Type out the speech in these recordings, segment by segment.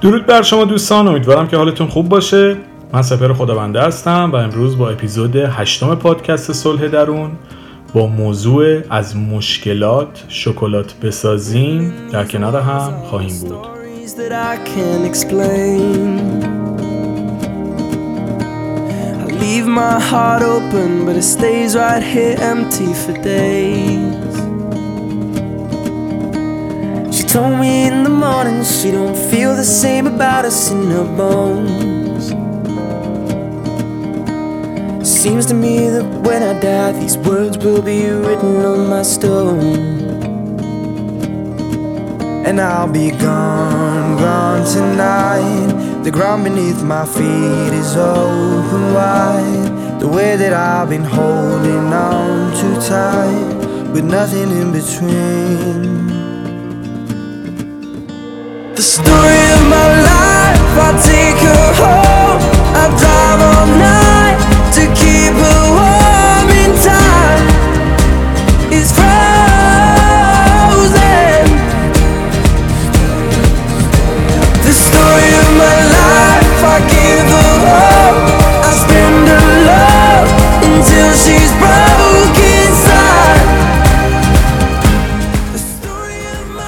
درود بر شما دوستان امیدوارم که حالتون خوب باشه. من سپر خداونده هستم و امروز با اپیزود هشتم پادکست صلح درون با موضوع از مشکلات شکلات بسازیم در کنار هم خواهیم بود. Leave my heart open, but it stays right here empty for days. Told me in the morning she don't feel the same about us in her bones. Seems to me that when I die, these words will be written on my stone. And I'll be gone, gone tonight. The ground beneath my feet is open wide. The way that I've been holding on too tight, with nothing in between. The story of my life, I take her home.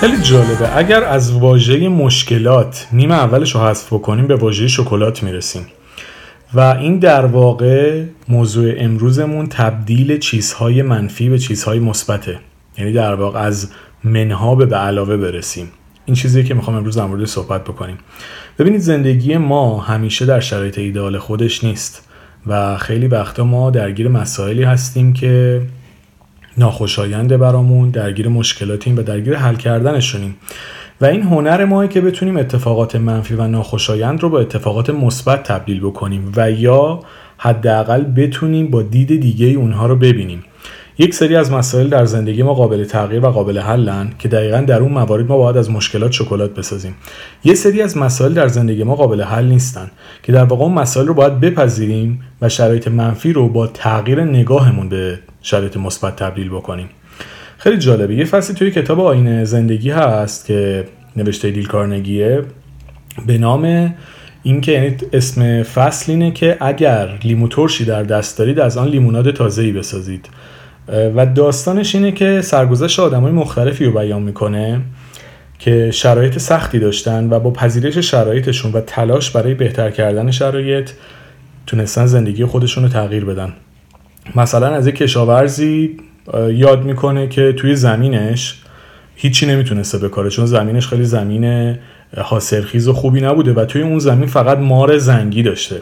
خیلی جالبه. اگر از واژه مشکلات نیم اولش رو حذف بکنیم به واژه شکلات می‌رسیم. و این در واقع موضوع امروزمون تبدیل چیزهای منفی به چیزهای مثبته. یعنی در واقع از منها به علاوه برسیم. این چیزیه که می‌خوام امروز در مورد صحبت بکنیم. ببینید زندگی ما همیشه در شرایط ایدال خودش نیست. و خیلی وقتا ما درگیر مسائلی هستیم که ناخوشاینده برامون درگیر مشکلاتیم و درگیر حل کردنشونیم. و این هنر ماه که بتونیم اتفاقات منفی و ناخوشایند رو با اتفاقات مثبت تبدیل بکنیم و یا حداقل بتونیم با دید دیگه اونها رو ببینیم. یک سری از مسائل در زندگی ما قابل تغییر و قابل حلن که دقیقا در اون موارد ما باید از مشکلات شکلات بسازیم. یه سری از مسائل در زندگی ما قابل حل نیستن که در واقع اون مسائل رو باید بپذیریم و شرایط منفی رو با تغییر نگاهمون به شرایط مثبت تبدیل بکنیم. خیلی جالبه. یه فصلی توی کتاب آینه زندگی هست که نوشته دیل کارنگیه به نام اینکه یعنی اسم فصل اینه که اگر لیمو ترشی در دست دارید از آن لیموناد تازه‌ای بسازید. و داستانش اینه که سرگذشت آدمای مختلفی رو بیان می‌کنه که شرایط سختی داشتن و با پذیرش شرایطشون و تلاش برای بهتر کردن شرایط تونستن زندگی خودشون رو تغییر بدن. مثلا از یک کشاورزی یاد می‌کنه که توی زمینش هیچی نمی‌تونسته بکاره چون زمینش خیلی زمین حاصلخیز و خوبی نبوده و توی اون زمین فقط مار زنگی داشته.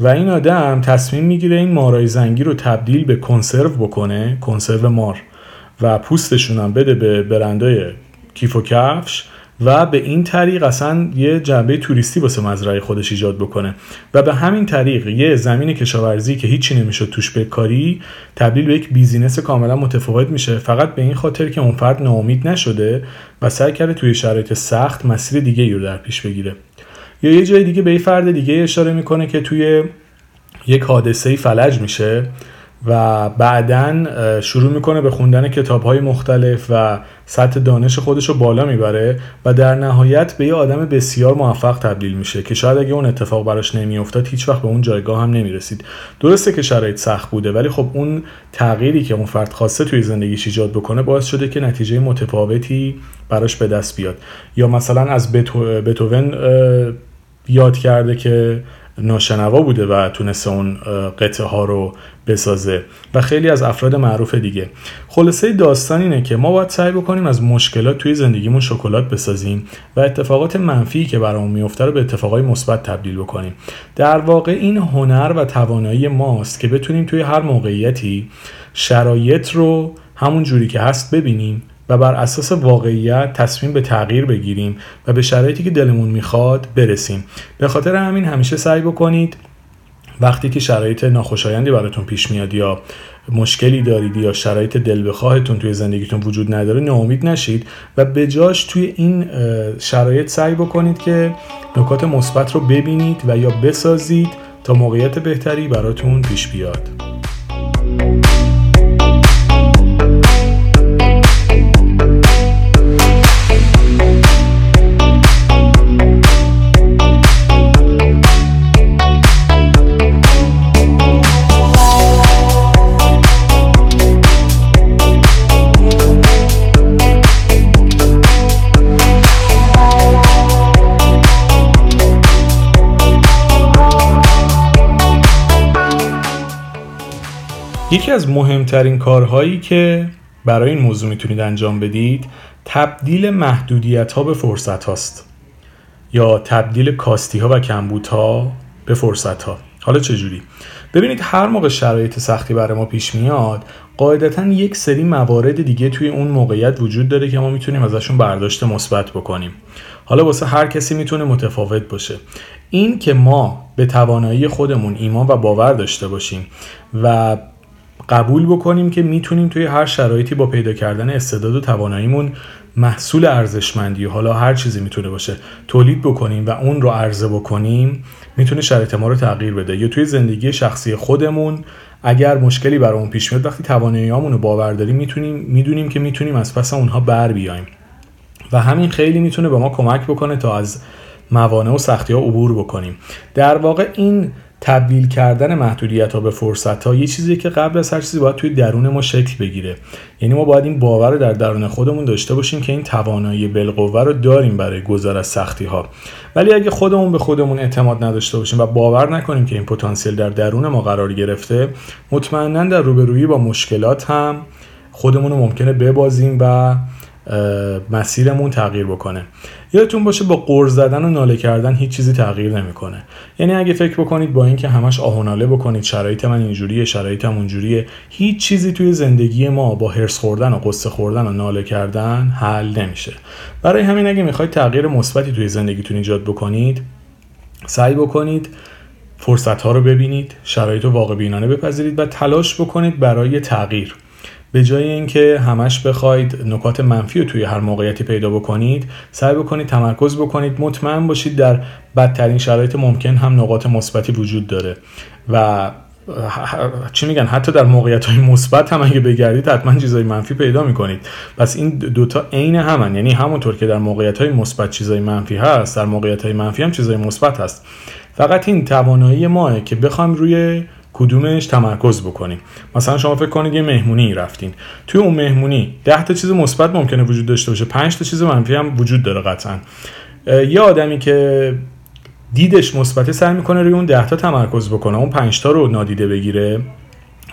و این آدم تصمیم می‌گیره این مارای زنگی رو تبدیل به کنسرو بکنه کنسرو مار و پوستشون هم بده به برندای کیف و کفش. و به این طریق اصلا یه جنبه توریستی واسه مزرعه خودش ایجاد بکنه. و به همین طریق یه زمین کشاورزی که هیچی نمی‌شد توش بکاری تبدیل به یک بیزینس کاملا متفاوت میشه. فقط به این خاطر که اون فرد ناامید نشده و سعی کرده توی شرایط سخت مسیر دیگه رو در پیش بگیره. یا یه جای دیگه به یه فرد دیگه اشاره می‌کنه که توی یک حادثه فلج میشه. و بعدا شروع می‌کنه به خوندن کتاب های مختلف و سطح دانش خودش رو بالا می‌بره و در نهایت به یه آدم بسیار موفق تبدیل میشه که شاید اگه اون اتفاق براش نمیافتاد هیچ وقت به اون جایگاه هم نمی‌رسید. درسته که شرایط سخت بوده ولی خب اون تغییری که اون فرد خواسته توی زندگیش ایجاد بکنه باعث شده که نتیجه متفاوتی براش به دست بیاد. یا مثلا از بتوون یاد کرده که ناشنوا بوده و تونسته اون قطعه ها رو بسازه. و خیلی از افراد معروف دیگه. خلاصه داستان اینه که ما باید سعی بکنیم از مشکلات توی زندگیمون شکلات بسازیم و اتفاقات منفی که برامون میفته رو به اتفاقای مثبت تبدیل بکنیم. در واقع این هنر و توانایی ماست که بتونیم توی هر موقعیتی شرایط رو همون جوری که هست ببینیم و بر اساس واقعیت تصمیم به تغییر بگیریم و به شرایطی که دلمون می‌خواد برسیم. به خاطر همین همیشه سعی بکنید وقتی که شرایط ناخوشایندی براتون پیش میاد یا مشکلی دارید یا شرایط دل بخواهتون توی زندگیتون وجود نداره ناامید نشید و به جاش توی این شرایط سعی بکنید که نکات مثبت رو ببینید و یا بسازید تا موقعیت بهتری براتون پیش بیاد. یکی از مهمترین کارهایی که برای این موضوع می‌تونید انجام بدید تبدیل محدودیت ها به فرصت هاست. یا تبدیل کاستی ها و کمبوت ها به فرصت ها حالا چجوری؟ ببینید هر موقع شرایط سختی برای ما پیش میاد قاعدتا یک سری موارد دیگه توی اون موقعیت وجود داره که ما می‌تونیم ازشون برداشت مثبت بکنیم. حالا واسه هر کسی می‌تونه متفاوت باشه. این که ما به توانایی خودمون ایمان و باور داشته باشیم و قبول بکنیم که می‌تونیم توی هر شرایطی با پیدا کردن استعداد و تواناییمون محصول ارزشمندی حالا هر چیزی می‌تونه باشه تولید بکنیم و اون رو عرضه بکنیم می‌تونه شرایط ما رو تغییر بده. یا توی زندگی شخصی خودمون اگر مشکلی برامون پیش میاد وقتی تواناییامون رو باور داریم می‌تونیم می‌دونیم که می‌تونیم از پس اونها بر بیایم. و همین خیلی می‌تونه به ما کمک بکنه تا از موانع و سختی ها عبور بکنیم. در واقع این تبدیل کردن محدودیت ها به فرصت ها یه چیزی که قبل از هر چیزی باید توی درون ما شکل بگیره. یعنی ما باید این باور رو در درون خودمون داشته باشیم که این توانایی بالقوه رو داریم برای گذر از سختی ها ولی اگه خودمون به خودمون اعتماد نداشته باشیم و باور نکنیم که این پتانسیل در درون ما قرار گرفته مطمئنا در روبرویی با مشکلات هم خودمون رو ممکنه ببازیم و مسیرمون تغییر بکنه. یادتون باشه با قرض زدن و ناله کردن هیچ چیزی تغییر نمی‌کنه. یعنی اگه فکر بکنید با اینکه همش آه و ناله بکنید شرایط من اینجوریه شرایطم اونجوریه هیچ چیزی توی زندگی ما با هرس خوردن و قصه خوردن و ناله کردن حل نمیشه. برای همین اگه می‌خواید تغییر مثبتی توی زندگیتون ایجاد بکنید سعی بکنید فرصت ها رو ببینید شرایط رو واقع بینانه بپذیرید و تلاش بکنید برای تغییر. به جای اینکه همش بخواید نکات منفی رو توی هر موقعیتی پیدا بکنید سعی بکنید تمرکز بکنید. مطمئن باشید در بدترین شرایط ممکن هم نقاط مثبتی وجود داره. و چی میگن؟ حتی در موقعیت های مثبت هم اگه بگردید حتما چیزای منفی پیدا می‌کنید. پس این دوتا عین همن. یعنی همونطور که در موقعیت های مثبت چیزای منفی هست در موقعیت های منفی هم چیزای مثبت هست. فقط این توانایی ماه که بخوایم روی کدومش تمرکز بکنیم. مثلا شما فکر کنید یه مهمونی رفتین. توی اون مهمونی 10 تا چیز مثبت ممکنه وجود داشته باشه 5 تا چیز منفی هم وجود داره قطعا. یه آدمی که دیدش مثبت سعی می‌کنه روی اون 10 تا تمرکز بکنه اون 5 تا رو نادیده بگیره.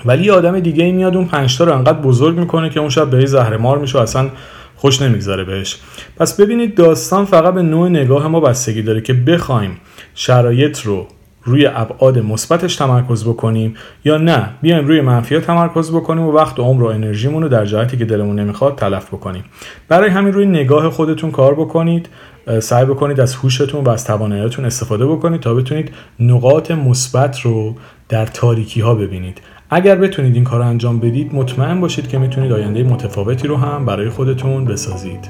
ولی یه آدم دیگه ای میاد اون 5 تا رو انقدر بزرگ می‌کنه که اون شب به زهر مار میشه اصلا خوش نمی‌گذاره بهش. پس ببینید داستان فقط به نوع نگاه ما بستگی داره که بخوایم شرایط رو روی ابعاد مثبتش تمرکز بکنیم یا نه بیایم روی منفی تمرکز بکنیم و وقت و عمر و انرژیمون رو در جهتی که دلمون نمی‌خواد تلف بکنیم. برای همین روی نگاه خودتون کار بکنید سعی بکنید از هوشتون و از تواناییاتون استفاده بکنید تا بتونید نقاط مثبت رو در تاریکی ها ببینید. اگر بتونید این کار انجام بدید مطمئن باشید که می‌تونید آینده متفاوتی رو هم برای خودتون بسازید.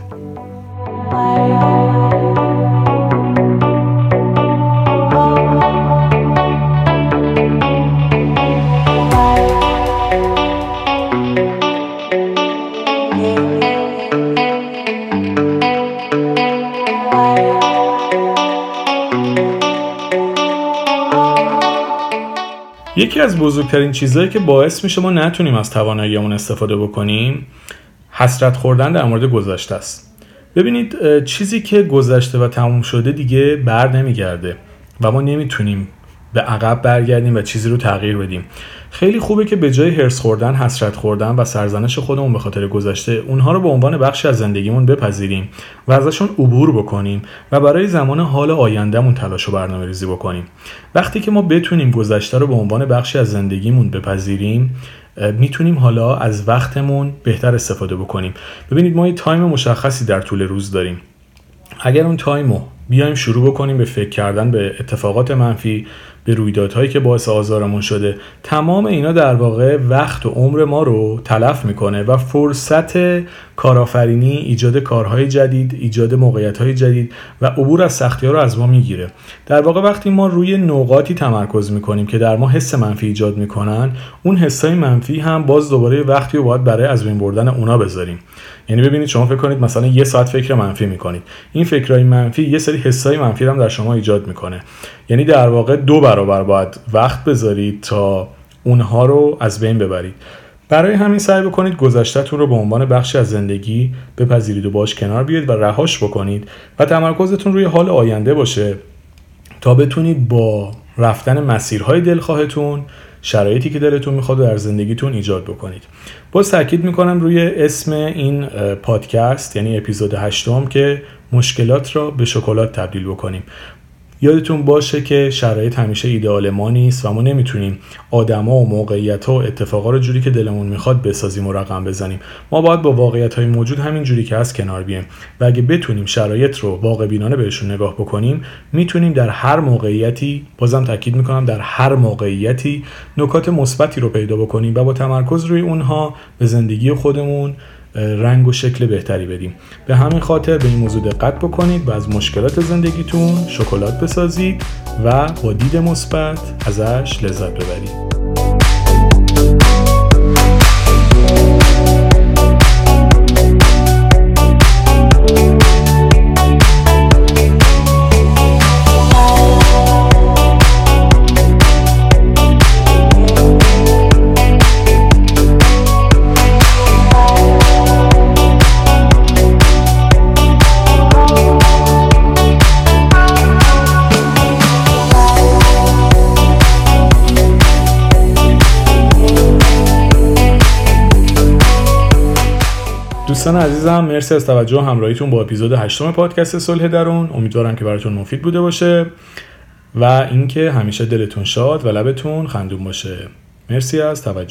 از بزرگترین چیزهایی که باعث میشه ما نتونیم از تواناییمون استفاده بکنیم حسرت خوردن در مورد گذشته است. ببینید چیزی که گذشته و تموم شده دیگه بر نمیگرده و ما نمی‌تونیم به عقب برگردیم و چیزی رو تغییر بدیم. خیلی خوبه که به جای هرس خوردن حسرت خوردن و سرزنش خودمون به خاطر گذشته اونها رو به عنوان بخشی از زندگیمون بپذیریم و ازشون عبور بکنیم و برای زمان حال آیندهمون تلاش و برنامه ریزی بکنیم. وقتی که ما بتونیم گذشته رو به عنوان بخشی از زندگیمون بپذیریم می‌تونیم حالا از وقتمون بهتر استفاده بکنیم. ببینید ما یه تایم مشخصی در طول روز داریم. اگر اون تایم رو بیایم شروع بکنیم به فکر کردن به اتفاقات منفی به رویدادهایی که باعث آزارمون شده تمام اینا در واقع وقت و عمر ما رو تلف می‌کنه و فرصت کارآفرینی ایجاد کارهای جدید ایجاد موقعیت جدید و عبور از سختی ها رو از ما می‌گیره. در واقع وقتی ما روی نقاطی تمرکز می‌کنیم که در ما حس منفی ایجاد می‌کنن اون حسای منفی هم باز دوباره وقتی رو باید برای از بین بردن اونا بذاریم. یعنی ببینید شما فکر کنید مثلا یه ساعت فکر منفی می‌کنید. این فکرهای منفی یه سری حسای منفی هم در شما ایجاد می‌کنه. یعنی در واقع دو برابر باید وقت بذارید تا اونها رو از بین ببرید. برای همین سعی بکنید گذشتهتون رو به عنوان بخشی از زندگی بپذیرید و باش کنار بیاید و رهاش بکنید و تمرکزتون روی حال آینده باشه تا بتونید با رفتن مسیرهای دلخواهتون شرایطی که دلتون می‌خواد در زندگیتون ایجاد بکنید. باز تاکید می‌کنم روی اسم این پادکست یعنی اپیزود هشتم که مشکلات را به شکلات تبدیل بکنیم. یادتون باشه که شرایط همیشه ایدئال ما نیست و ما نمی‌تونیم آدما و موقعیت ها و اتفاقا رو جوری که دلمون می‌خواد بسازیم و رقم بزنیم. ما باید با واقعیت های موجود همین جوری که هست کنار بیایم. و اگه بتونیم شرایط رو واقع بینانه بهشون نگاه بکنیم می‌تونیم در هر موقعیتی بازم تاکید می‌کنم در هر موقعیتی نکات مثبتی رو پیدا بکنیم و با تمرکز روی اونها به زندگی خودمون رنگ و شکل بهتری بدیم. به همین خاطر به این موضوع دقت بکنید و از مشکلات زندگیتون شکلات بسازید و با دید مثبت ازش لذت ببرید. دوستان عزیزم مرسی از توجه همراهیتون با اپیزود هشتم پادکست صلح درون. امیدوارم که براتون مفید بوده باشه و اینکه همیشه دلتون شاد و لبتون خندون باشه. مرسی از توجه.